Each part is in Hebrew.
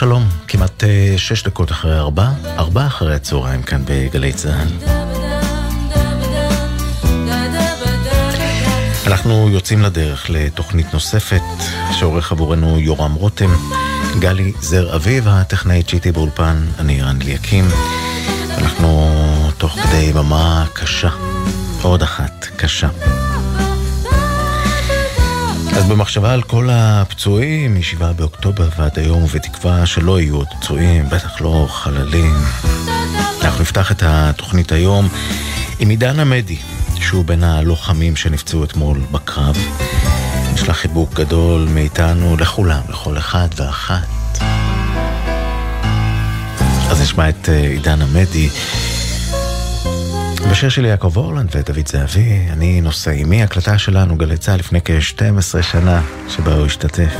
שלום כמעט אה, שש דקות אחרי ארבע, ארבע אחרי הצהריים כאן בגלי צה"ל. אנחנו יוצאים לדרך לתוכנית נוספת שעורך עבורנו יורם רותם, גלי זר אביב, הטכנאית שיטי באולפן, אני רן אליקים. אנחנו תוך כדי במה קשה, עוד אחת קשה. אז במחשבה על כל הפצועים מ-7 באוקטובר ועד היום, ובתקווה שלא יהיו עוד פצועים, בטח לא חללים, אנחנו נפתח את התוכנית היום עם עידן עמדי, שהוא בין הלוחמים שנפצעו אתמול בקרב. יש לה חיבוק גדול מאיתנו לכולם, לכל אחד ואחת. אז נשמע את אה, עידן עמדי. בשיר של יעקב אורלנד ודוד זהבי, אני נושא עימי, הקלטה שלנו, גלי צה"ל, לפני כ-12 שנה, שבה הוא השתתף.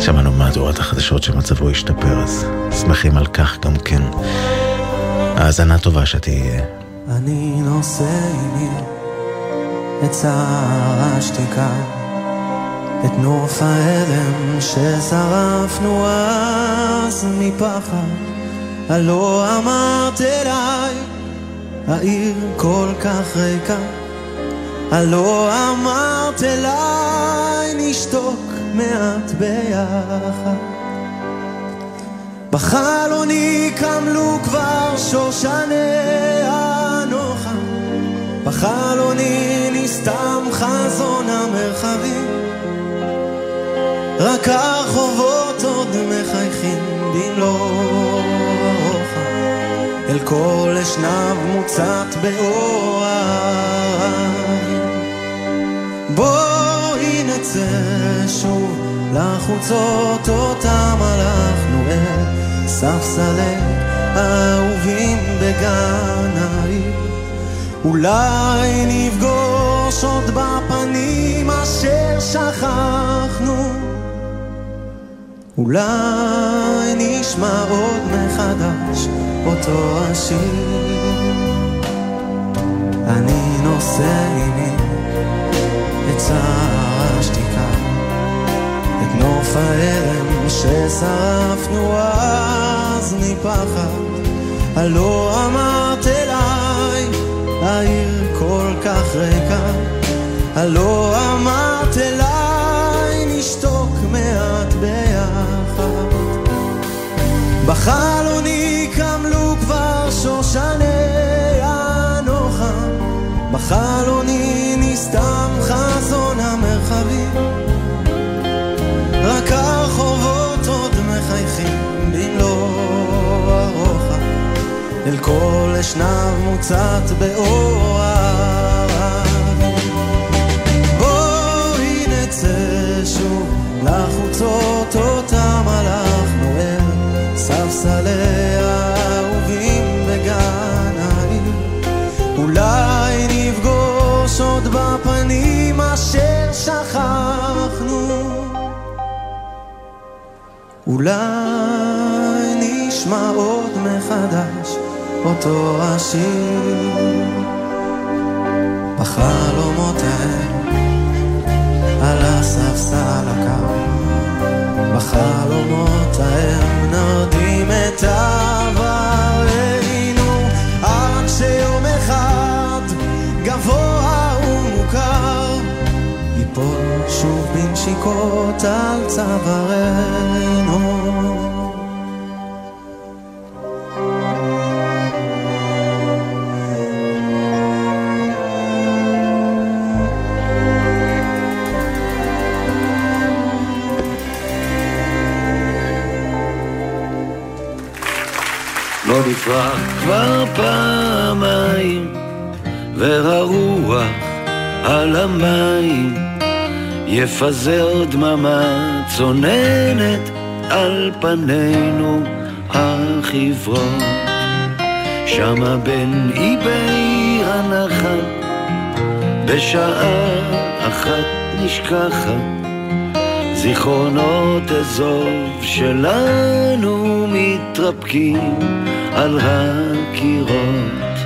שמענו מהדורת החדשות שמצבו השתפר, אז שמחים על כך גם כן. האזנה טובה שתהיה. אני נושא עימי את צער השתיקה, את נוף ההלם ששרפנו אז מפחד. הלא אמרת אליי, העיר כל כך ריקה. הלא אמרת אליי, נשתוק מעט ביחד. בחלוני קמלו כבר שושני הנוחה, בחלוני נסתם חזון המרחבים. רק הרחובות עוד מחייכים במלוא אל כל אשנב מוצת באור בואי נצא שוב לחוצות אותם הלכנו אל ספסלי האהובים בגן העיר. אולי נפגוש עוד בפנים אשר שכחנו. אולי נשמע עוד מחדש אותו השיר. אני נושא עימי את צער השתיקה, את נוף ההלם ששרפנו אז מפחד. הלא אמרת אליי, העיר כל כך ריקה. הלא אמרת אליי, נשתוק מעט ביחד. קמלו שושני הנוחם, בחלוני נסתם חזון המרחבים. רק הרחובות עוד מחייכים במלוא הרוחב, אל כל אשנב מוצת באור בואי נצא שוב לחוצות אותם הלכנו אל ספסלי אולי נשמע עוד מחדש אותו השיר. בחלומות האלה על הספסל הקר, בחלומות ההם נרדים את עברנו, עד שיום אחד גבוה ומוכר, ייפול שוב בנשיקות על צווארנו. נפרח כבר פעמיים, והרוח על המים יפזר דממה צוננת על פנינו החברות. שמה בין איבי הנחל, בשעה אחת נשכחת, זיכרונות אזוב שלנו מתרפקים על הקירות,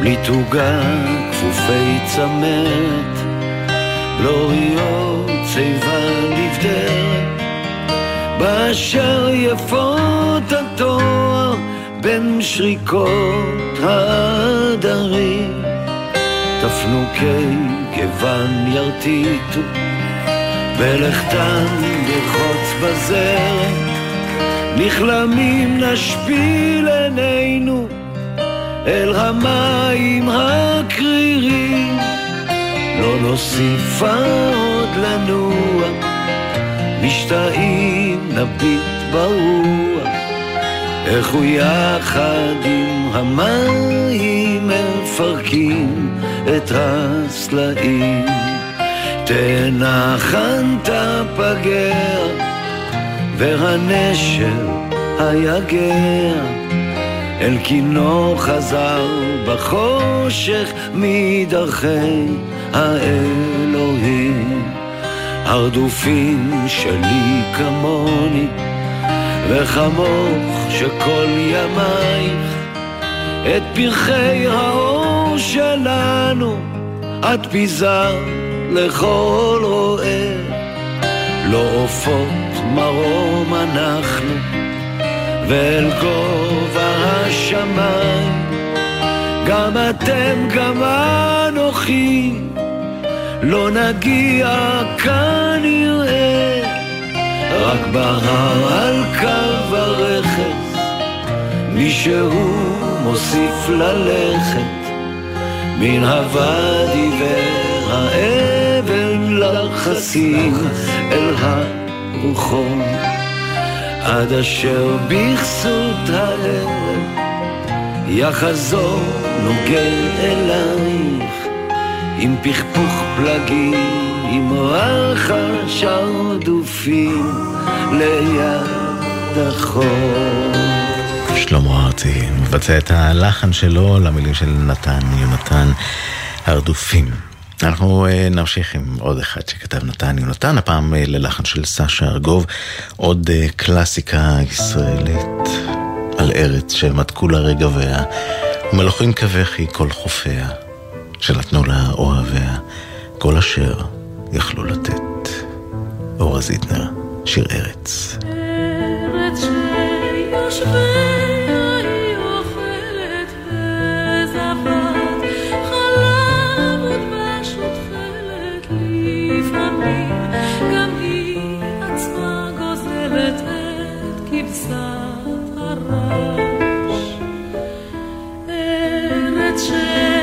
בלי תוגה כפופי צמרת, לוריות שיבה נבדרת, באשר יפות התואר בין שריקות העדרים. תפנוקי גוון ירטיטו, ולכתן לרחוץ בזרם, נכלמים נשפיל עינינו אל המים הקרירים. לא נוסיפה עוד לנוע, משתאים נביט ברוח, איך הוא יחד עם המים מפרקים את הסלעים. תנחנת פגר, והנשר היה גר. אל קינו חזר בחושך מדרכי האלוהים. הרדופים שלי כמוני, וכמוך שכל ימייך, את פרחי האור שלנו, את פיזר לכל רועה. לא עופות מרום אנחנו, ואל גובה השמיים, גם אתם, גם אנוכי, לא נגיע כנראה, רק בהר על קו הרכס, מישהו מוסיף ללכת, מן הוואדי והאבן לחסים אל הרוחות. עד אשר בכסות הערב יחזור נוגל אלייך עם פכפוך פלגים, עם רחש הרדופים ליד החור. שלמה ארצי מבצע את הלחן שלו למילים של נתן יונתן הרדופים. אנחנו אה, נמשיך עם עוד אחד שכתב נתן יונתן, הפעם אה, ללחן של סשה ארגוב, עוד אה, קלאסיקה ישראלית על ארץ שמתקו לה רגביה, ומלוכים כבכי כל חופיה, שנתנו לה אוהביה, כל אשר יכלו לתת. אורה זיטנר, שיר ארץ. ארץ שיושבי כבשה הרש, ארץ ש...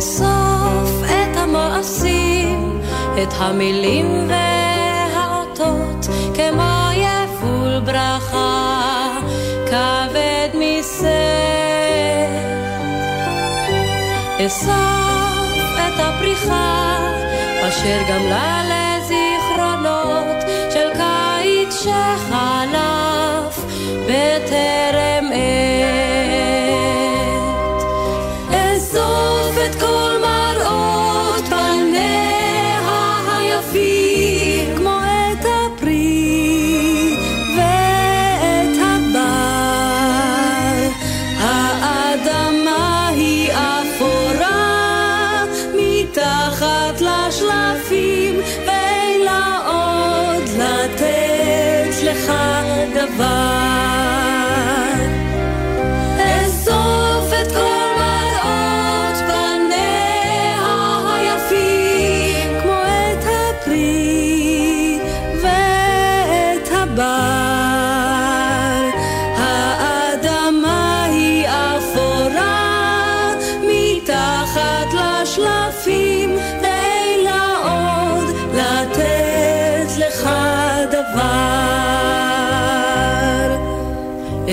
אסוף את המעשים, את המילים והאותות, כמו יבול ברכה, כבד מסר. אסוף את הפריחה, אשר גמלה לזיכרונות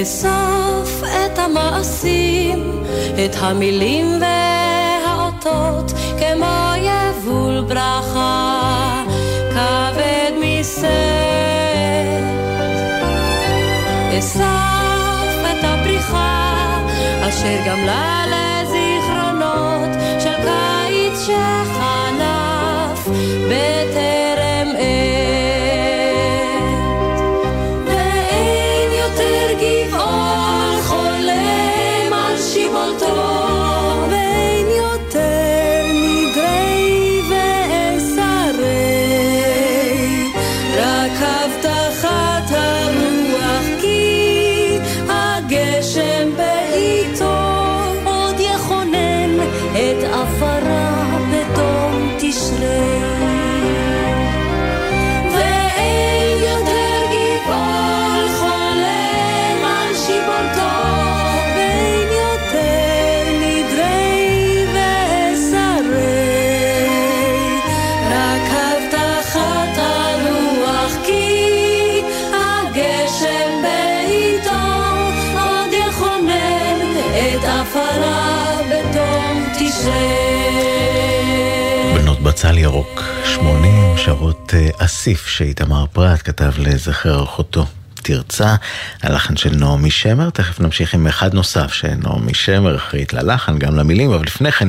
אסוף את המעשים, את המילים והאותות, כמו יבול ברכה, כבד מסר. אסוף את הפריחה, אשר גמלה לזיכרונות של קיץ שחלף ירוק, 80 שרות אסיף שאיתמר פרט כתב לזכר אחותו. תרצה, הלחן של נעמי שמר, תכף נמשיך עם אחד נוסף שנעמי שמר אחראית ללחן, גם למילים, אבל לפני כן,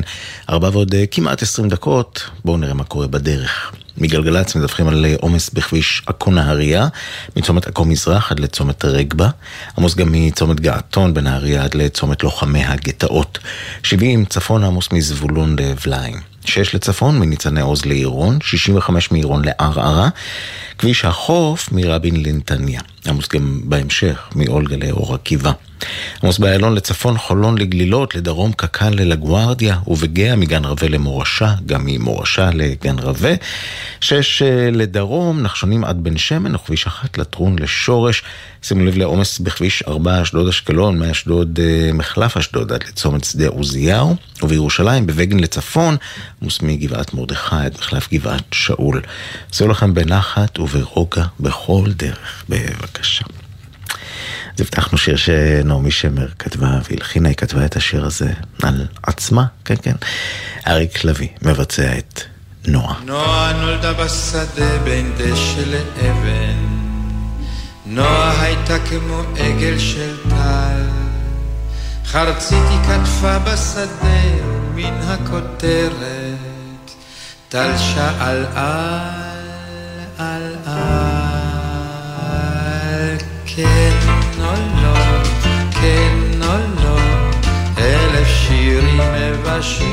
ארבע ועוד אה, כמעט עשרים דקות, בואו נראה מה קורה בדרך. מגלגלצ מדווחים על אה, עומס בכביש עכו נהריה, מצומת עכו מזרח עד לצומת רגבה, עמוס גם מצומת געתון בנהריה עד לצומת לוחמי הגטאות. 70 צפון עמוס מזבולון לבליים. 6 לצפון מניצני עוז לעירון, 65 מעירון לערערה, כביש החוף מרבין לנתניה. עמוס גם בהמשך מאולגה לאור עקיבא. עמוס באיילון לצפון, חולון לגלילות, לדרום קק"ל ללגוארדיה, ובגאה מגן רווה למורשה, גם ממורשה לגן רווה. שש אה, לדרום, נחשונים עד בן שמן, וכביש אחת לטרון לשורש. שימו לב לעומס בכביש 4 אשדוד אשקלון, מאשדוד אה, מחלף אשדוד עד לצומת שדה עוזיהו, ובירושלים בבגין לצפון, עמוס מגבעת מרדכי עד מחלף גבעת שאול. עשו לכם בנחת וברוגע בכל דרך, בבקשה. אז הבטחנו שיר שנעמי שמר כתבה והלחינה, היא כתבה את השיר הזה על עצמה, כן כן. אריק לביא מבצע את נועה. נועה נולדה בשדה בין דשא לאבן, נועה הייתה כמו עגל של טל, חרצית היא כתפה בשדה מן הכותרת, טל שאל על על על כן או לא, כן או לא, אלף שירים מבשיר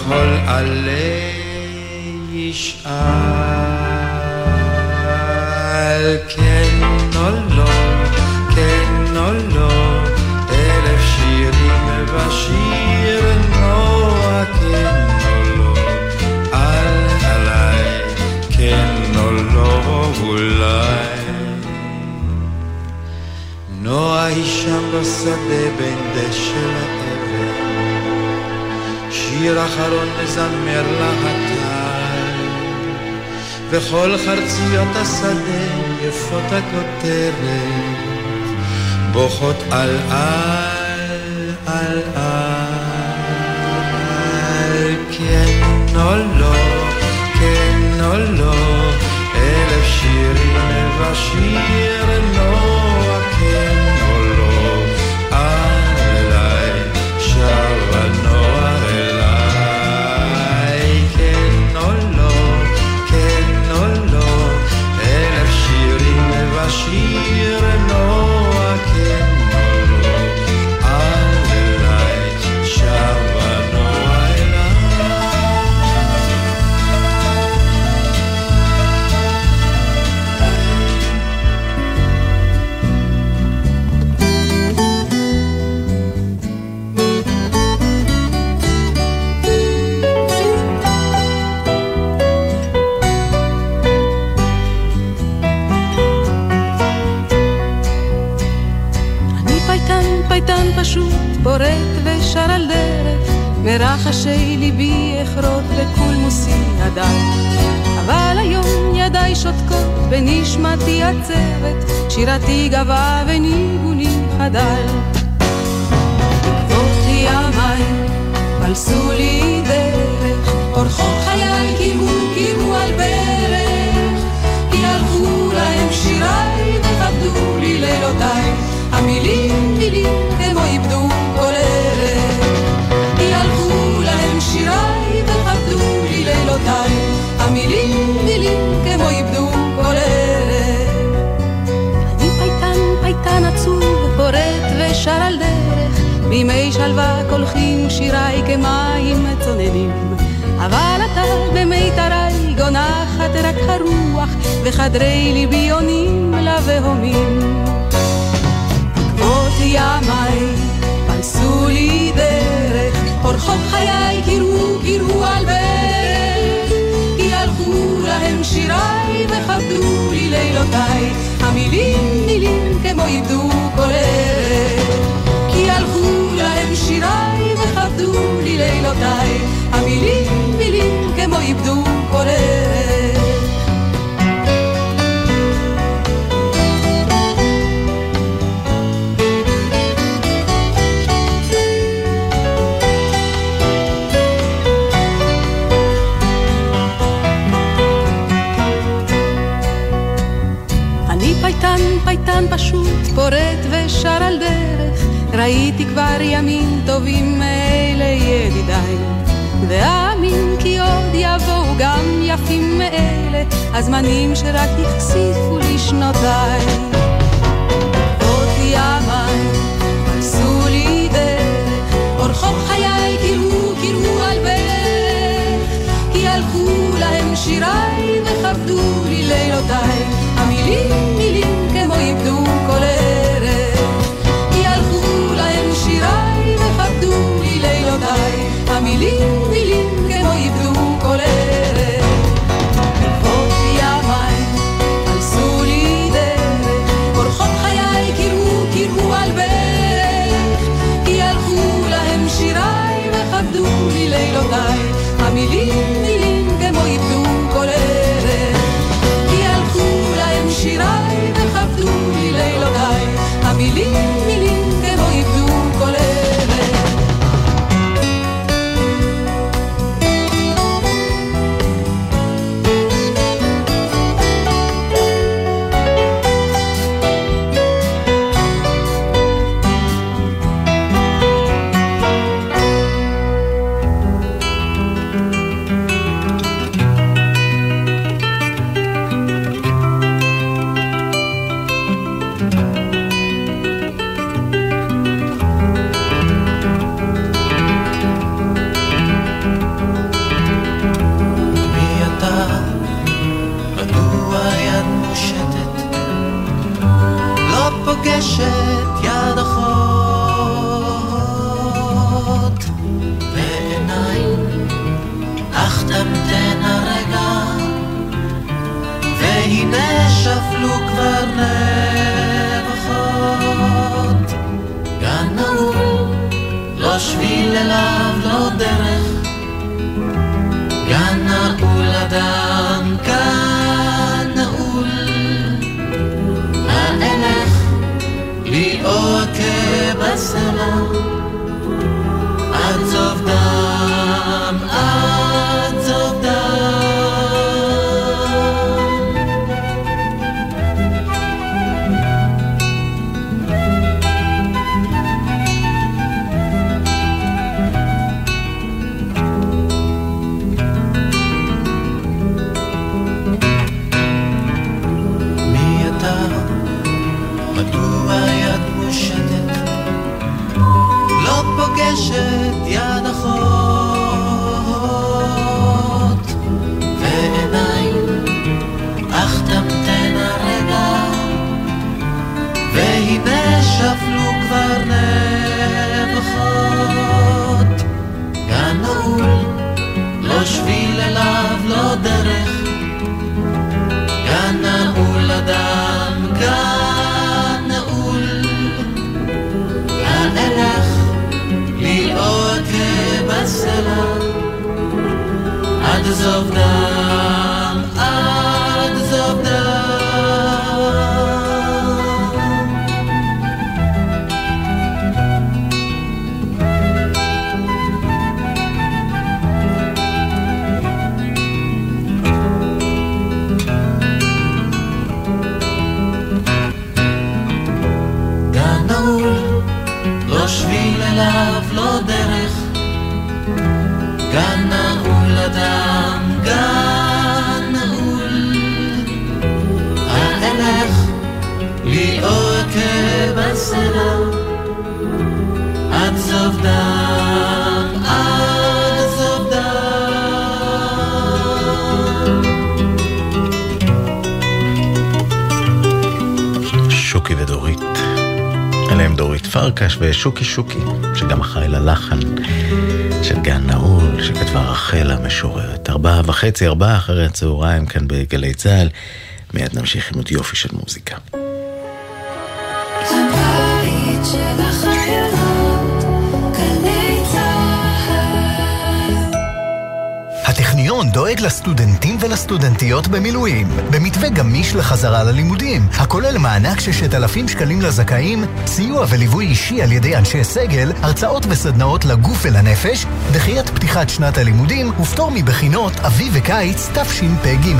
וכל עלי ישאל כן או לא, כן או לא, אלף שירים בשיר נוע כן כן או לא אולי. נועה היא שם בשדה בין דשא שיר אחרון מזמר הטל, וכל חרציות השדה יפות הכותרת, בוכות על על על. על, כן או לא או לא, אלף שירים ובשיר נוע מרחשי ליבי אכרות בקולמוסי ידיי. אבל היום ידיי שותקות בנשמתי עצבת, שירתי גבה וניגוני חדל. בעקבות ימיי פלסו לי שלווה קולחים שיריי כמים צוננים. אבל אתה במיתרי גונחת רק הרוח, וחדרי ליבי עונים לבהומים. עקבות ימיי פלסו לי דרך אורחות חיי קירו, קירו על ברך, כי הלכו להם שיריי וכבדו לי לילותיי, המילים מילים כמו איבדו כל ערך. שיריי וכבדו לי לילותיי, המילים מילים כמו איבדו כל. פייטן פשוט, פורט ושר על דרך, ראיתי כבר ימים הזמנים שרק החשיפו לי שנותיי. עוד ימיי, עשו לי דרך, אורחות חיי קראו, קראו על ברך, כי הלכו להם שיריי וכבדו ושוקי שוקי, שגם אחראי ללחן של גן נעול, שכתבה רחל המשוררת. ארבעה וחצי, ארבעה אחרי הצהריים כאן בגלי צה"ל. מיד נמשיך עם עוד יופי של מוזיקה. לסטודנטים ולסטודנטיות במילואים, במתווה גמיש לחזרה ללימודים, הכולל מענק 6,000 שקלים לזכאים, סיוע וליווי אישי על ידי אנשי סגל, הרצאות וסדנאות לגוף ולנפש, דחיית פתיחת שנת הלימודים ופטור מבחינות אביב וקיץ תשפ"ג.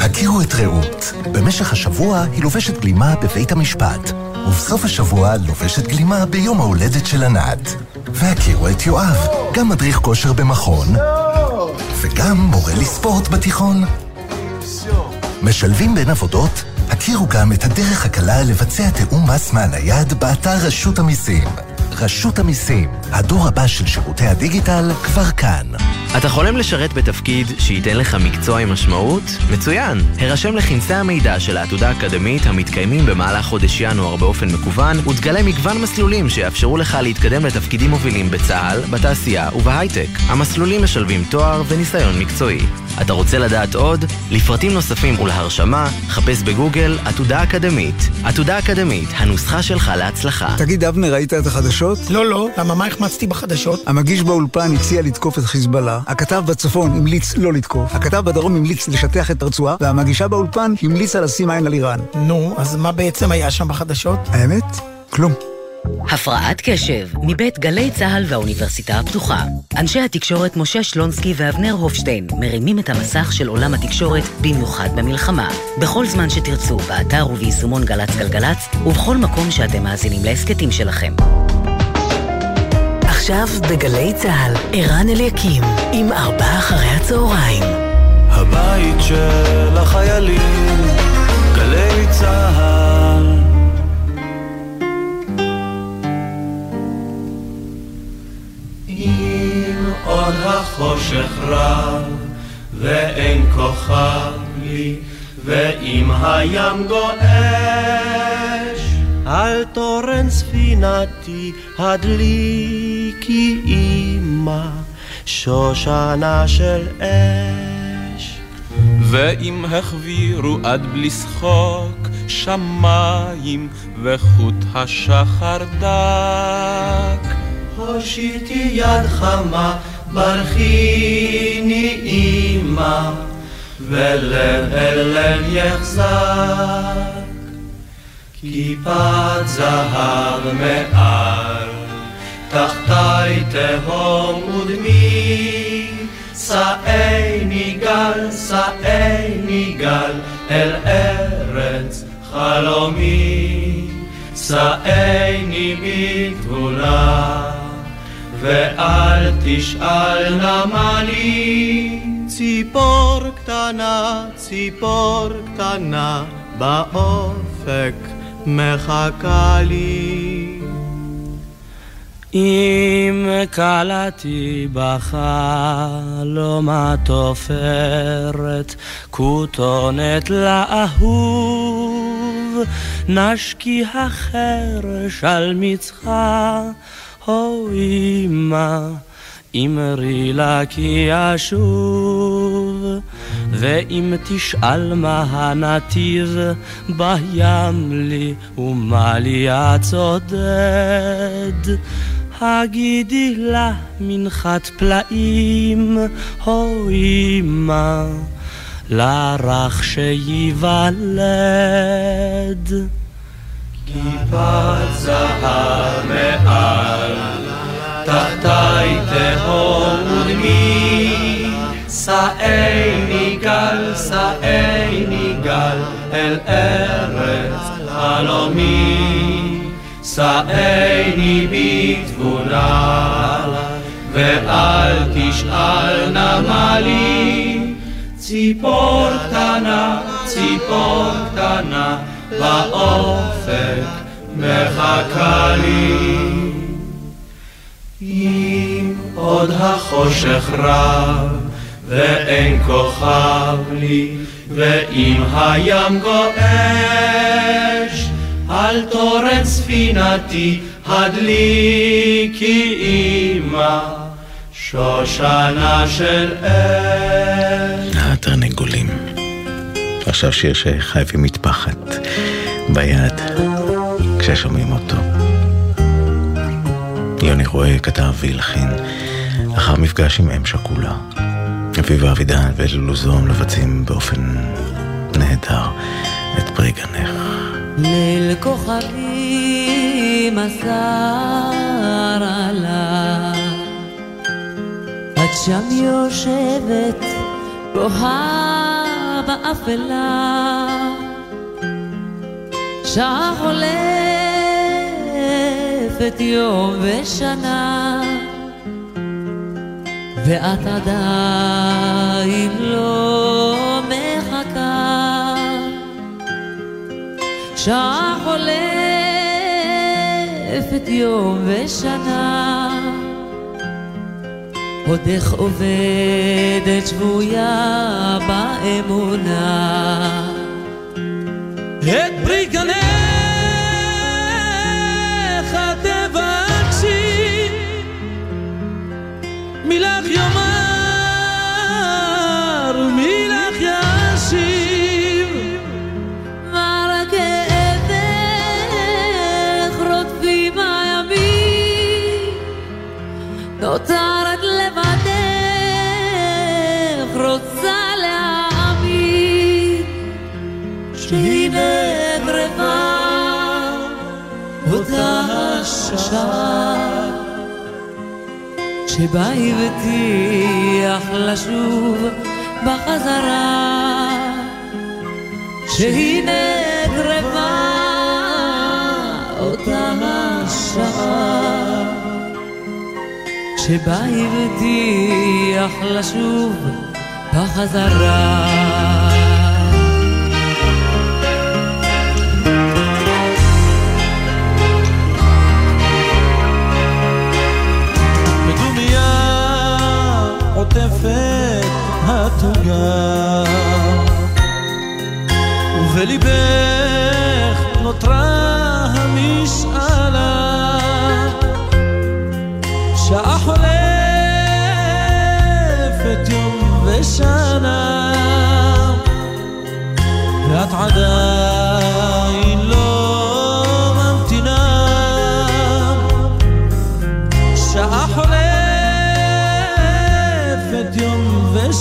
הכירו את רעות. במשך השבוע היא לובשת גלימה בבית המשפט, ובסוף השבוע לובשת גלימה ביום ההולדת של ענת. והכירו את יואב, גם מדריך כושר במכון, וגם מורה לספורט בתיכון. משלבים בין עבודות? הכירו גם את הדרך הקלה לבצע תיאום מס מהנייד באתר רשות המיסים. רשות המיסים, הדור הבא של שירותי הדיגיטל, כבר כאן. אתה חולם לשרת בתפקיד שייתן לך מקצוע עם משמעות? מצוין! הרשם לכנסי המידע של העתודה האקדמית המתקיימים במהלך חודש ינואר באופן מקוון ותגלה מגוון מסלולים שיאפשרו לך להתקדם לתפקידים מובילים בצה"ל, בתעשייה ובהייטק. המסלולים משלבים תואר וניסיון מקצועי. אתה רוצה לדעת עוד? לפרטים נוספים ולהרשמה, חפש בגוגל עתודה אקדמית. עתודה אקדמית, הנוסחה שלך להצלחה. תגיד, אבנר, ראית את החדשות? לא, לא, למה מה החמצתי בחדשות? המגיש באולפן הציע לתקוף את חיזבאללה, הכתב בצפון המליץ לא לתקוף, הכתב בדרום המליץ לשטח את הרצועה, והמגישה באולפן המליצה לשים עין על איראן. נו, אז מה בעצם היה שם בחדשות? האמת? כלום. הפרעת קשב, מבית גלי צה"ל והאוניברסיטה הפתוחה. אנשי התקשורת משה שלונסקי ואבנר הופשטיין מרימים את המסך של עולם התקשורת, במיוחד במלחמה. בכל זמן שתרצו, באתר וביישומון גל"צ גלגלצ, ובכל מקום שאתם מאזינים להסכתים שלכם. עכשיו בגלי צה"ל, ערן אליקים, עם ארבעה אחרי הצהריים. הבית של החיילים, גלי צה"ל. אם עוד החושך רב, ואין כוכב לי, ואם הים גועש, על תורן ספינתי הדליקי אימה, שושנה של אש. ואם החבירו עד בלי שחוק שמיים וחוט השחר דק. הושיטי יד חמה, ברכיני אימא, ולב אל לב יחזק. כיפת זהב מעל, תחתי תהום ודמי, שאי גל, שאי גל, אל ארץ חלומי, שאי בתבונה, ואל תשאל נא לי. ציפור קטנה, ציפור קטנה, באופק מחכה לי. אם קלעתי בחלום התופרת, כותונת לאהוב, נשקי החרש על מצחה, הו אמא. אמרי לה כי אשוב, ואם תשאל מה הנתיב, בים לי ומה לי הצודד. הגידי לה מנחת פלאים, הו אמא, לרך שייוולד. כיפת זהב מעל תחתי תהום ודמי, שאי גל, שאי גל, אל ארץ חלומי, שאי בתבונה, ואל תשאל נא לי, ציפור קטנה, ציפור קטנה, באופק מחכה לי. אם עוד החושך רב, ואין כוכב לי, ואם הים גועש, אל תורד ספינתי, הדליקי אימא, שושנה של אש. התרנגולים. עכשיו שיר שחייבים מטפחת ביד כששומעים אותו. יוני רואה כתב והלחין לאחר מפגש עם אם שכולה. אביבה אבידן ואלי לוזון מבצעים באופן נהדר את פרי גנך. ליל כוכבים אסר עלה, את שם יושבת בוהה באפלה, שעה חולפת יום ושנה, ואת עדיין לא שעה חולפת יום ושנה, עודך עובדת שבויה באמונה. את פרי גנך תבקשי, מילך יאמר, שהנה קרבה אותה השעה, שבה הבטיח לשוב בחזרה. שהנה קרבה אותה השעה שבה הבטיח לשוב בחזרה. עוטפת התוגה. ובליבך נותרה המשאלה. שעה חולפת יום ושנה ואת עדיין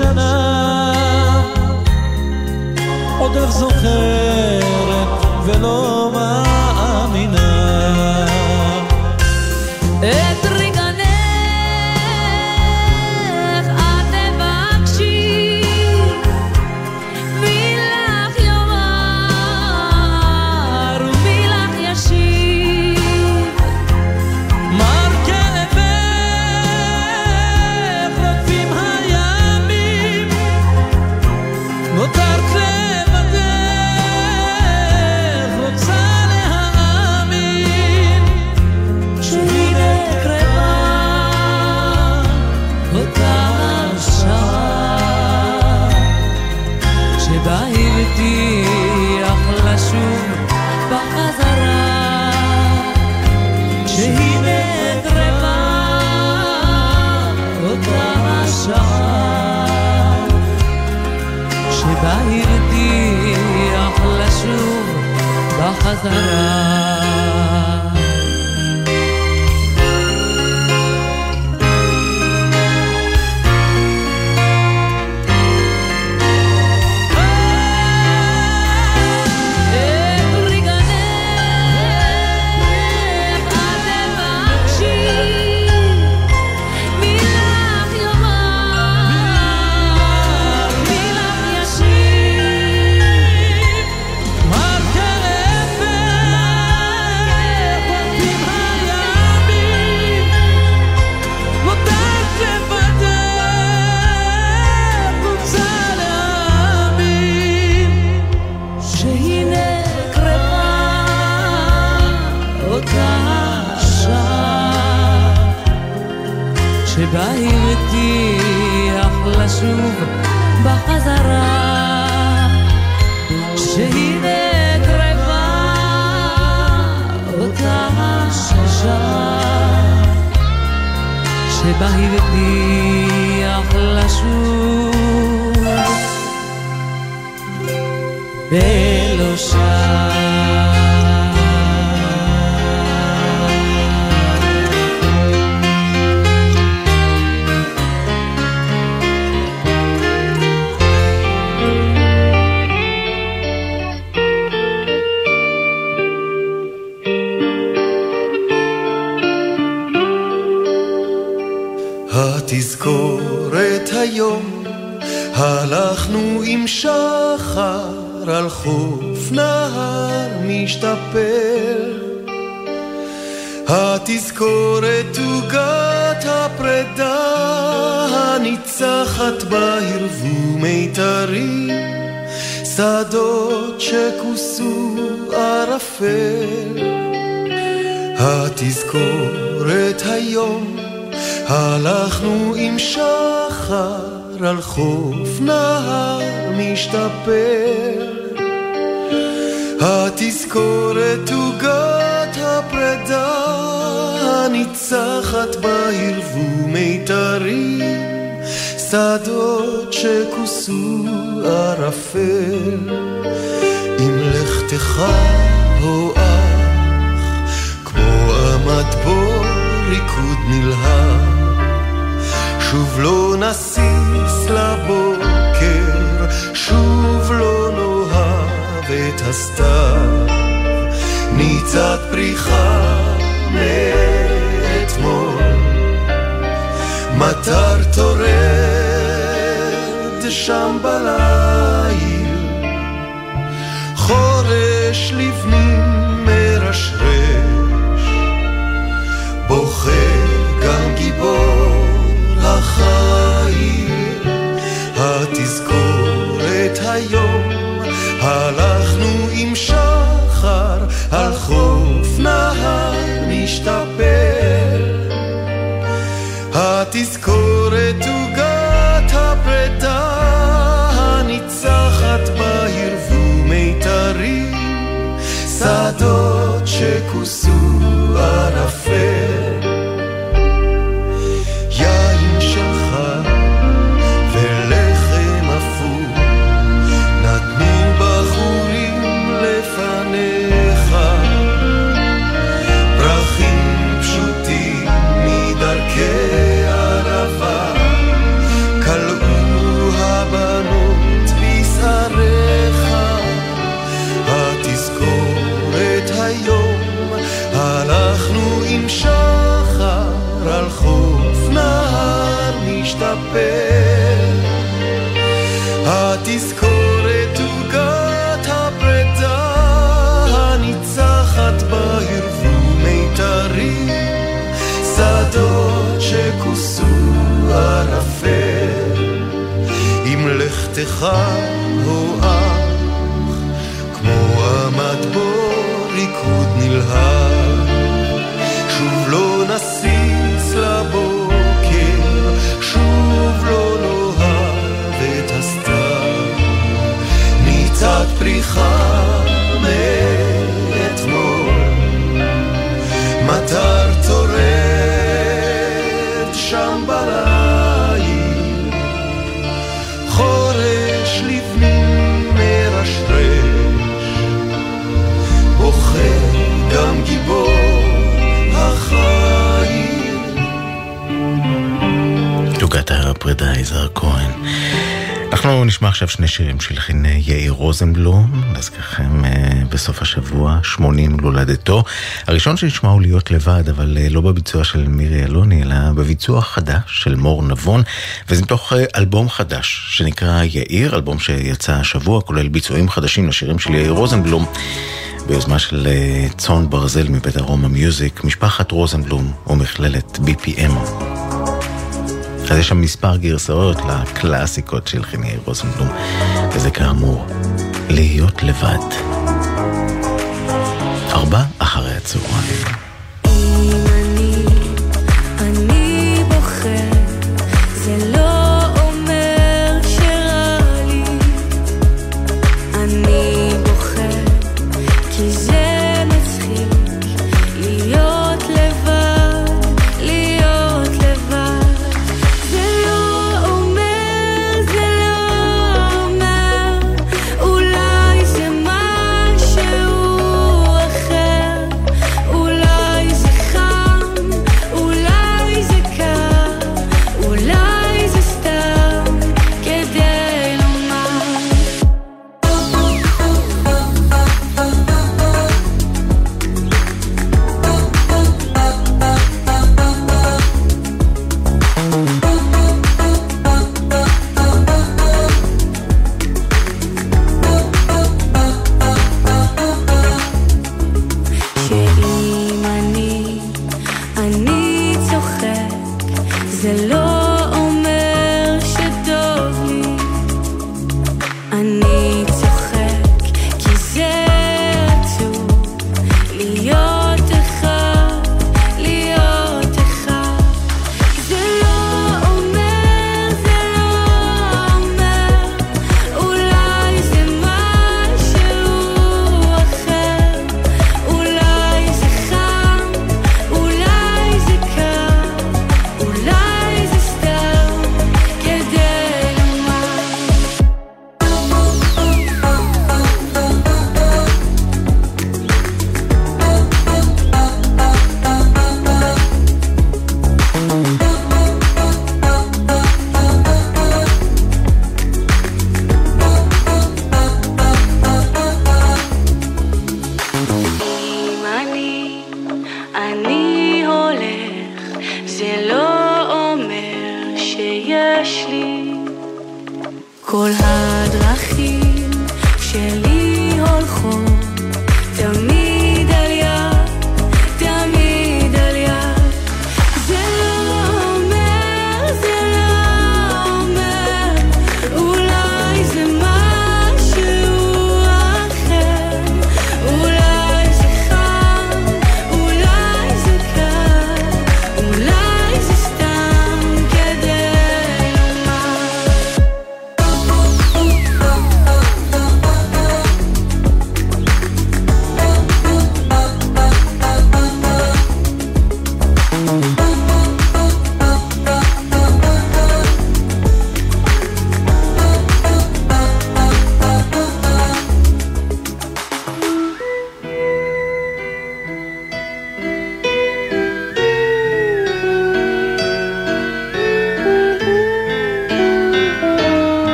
ושנה עוד איך זוכרת ולא מאמינה שבה הבטיח לשוב בחזרה. שהנה קרבה אותה השעה שבה הבטיח לשוב ולא התזכורת על חוף נהר משתפר. התזכורת עוגת הפרידה הניצחת בערבו מיתרים, שדות שכוסו ערפל. התזכורת היום הלכנו עם שחר על חוף נהר משתפר. התזכורת עוגת הפרידה הניצחת בערבו מיתרים, שדות שכוסו ערפל. עם לכתך הואח, כמו המטבור ריקוד נלהב. שוב לא נסיס לבוקר, נאהב את הסתיו. ניצת פריחה מאתמול, מטר טורד שם בליל, חורש לבנים מרשרש, בוכה גם גיבור החיים, התזכורת היום, שחר לך פרידה יזהר כהן. אנחנו נשמע עכשיו שני שירים של שהלחין יאיר רוזנבלום, להזכירכם אה, בסוף השבוע, 80 לולדתו. הראשון שנשמע הוא להיות לבד, אבל אה, לא בביצוע של מירי אלוני, אלא בביצוע חדש של מור נבון, וזה מתוך אה, אלבום חדש שנקרא יאיר, אלבום שיצא השבוע, כולל ביצועים חדשים לשירים של יאיר רוזנבלום. ביוזמה של צאן ברזל מבית ארומה מיוזיק, משפחת רוזנבלום ומכללת BPM. אז יש שם מספר גרסאות לקלאסיקות של חיני רוזנבלום, וזה כאמור, להיות לבד. ארבע אחרי הצהריים.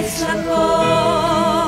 וקץ לכל.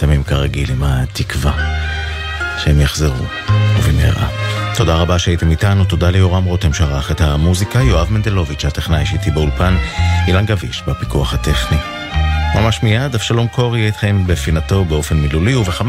מסיימים כרגיל עם התקווה שהם יחזרו, ובמהרה. תודה רבה שהייתם איתנו, תודה ליורם רותם שערך את המוזיקה, יואב מנדלוביץ' הטכנאי שאיתי באולפן, אילן גביש בפיקוח הטכני. ממש מיד, אבשלום קורי איתכם בפינתו באופן מילולי, ובחמש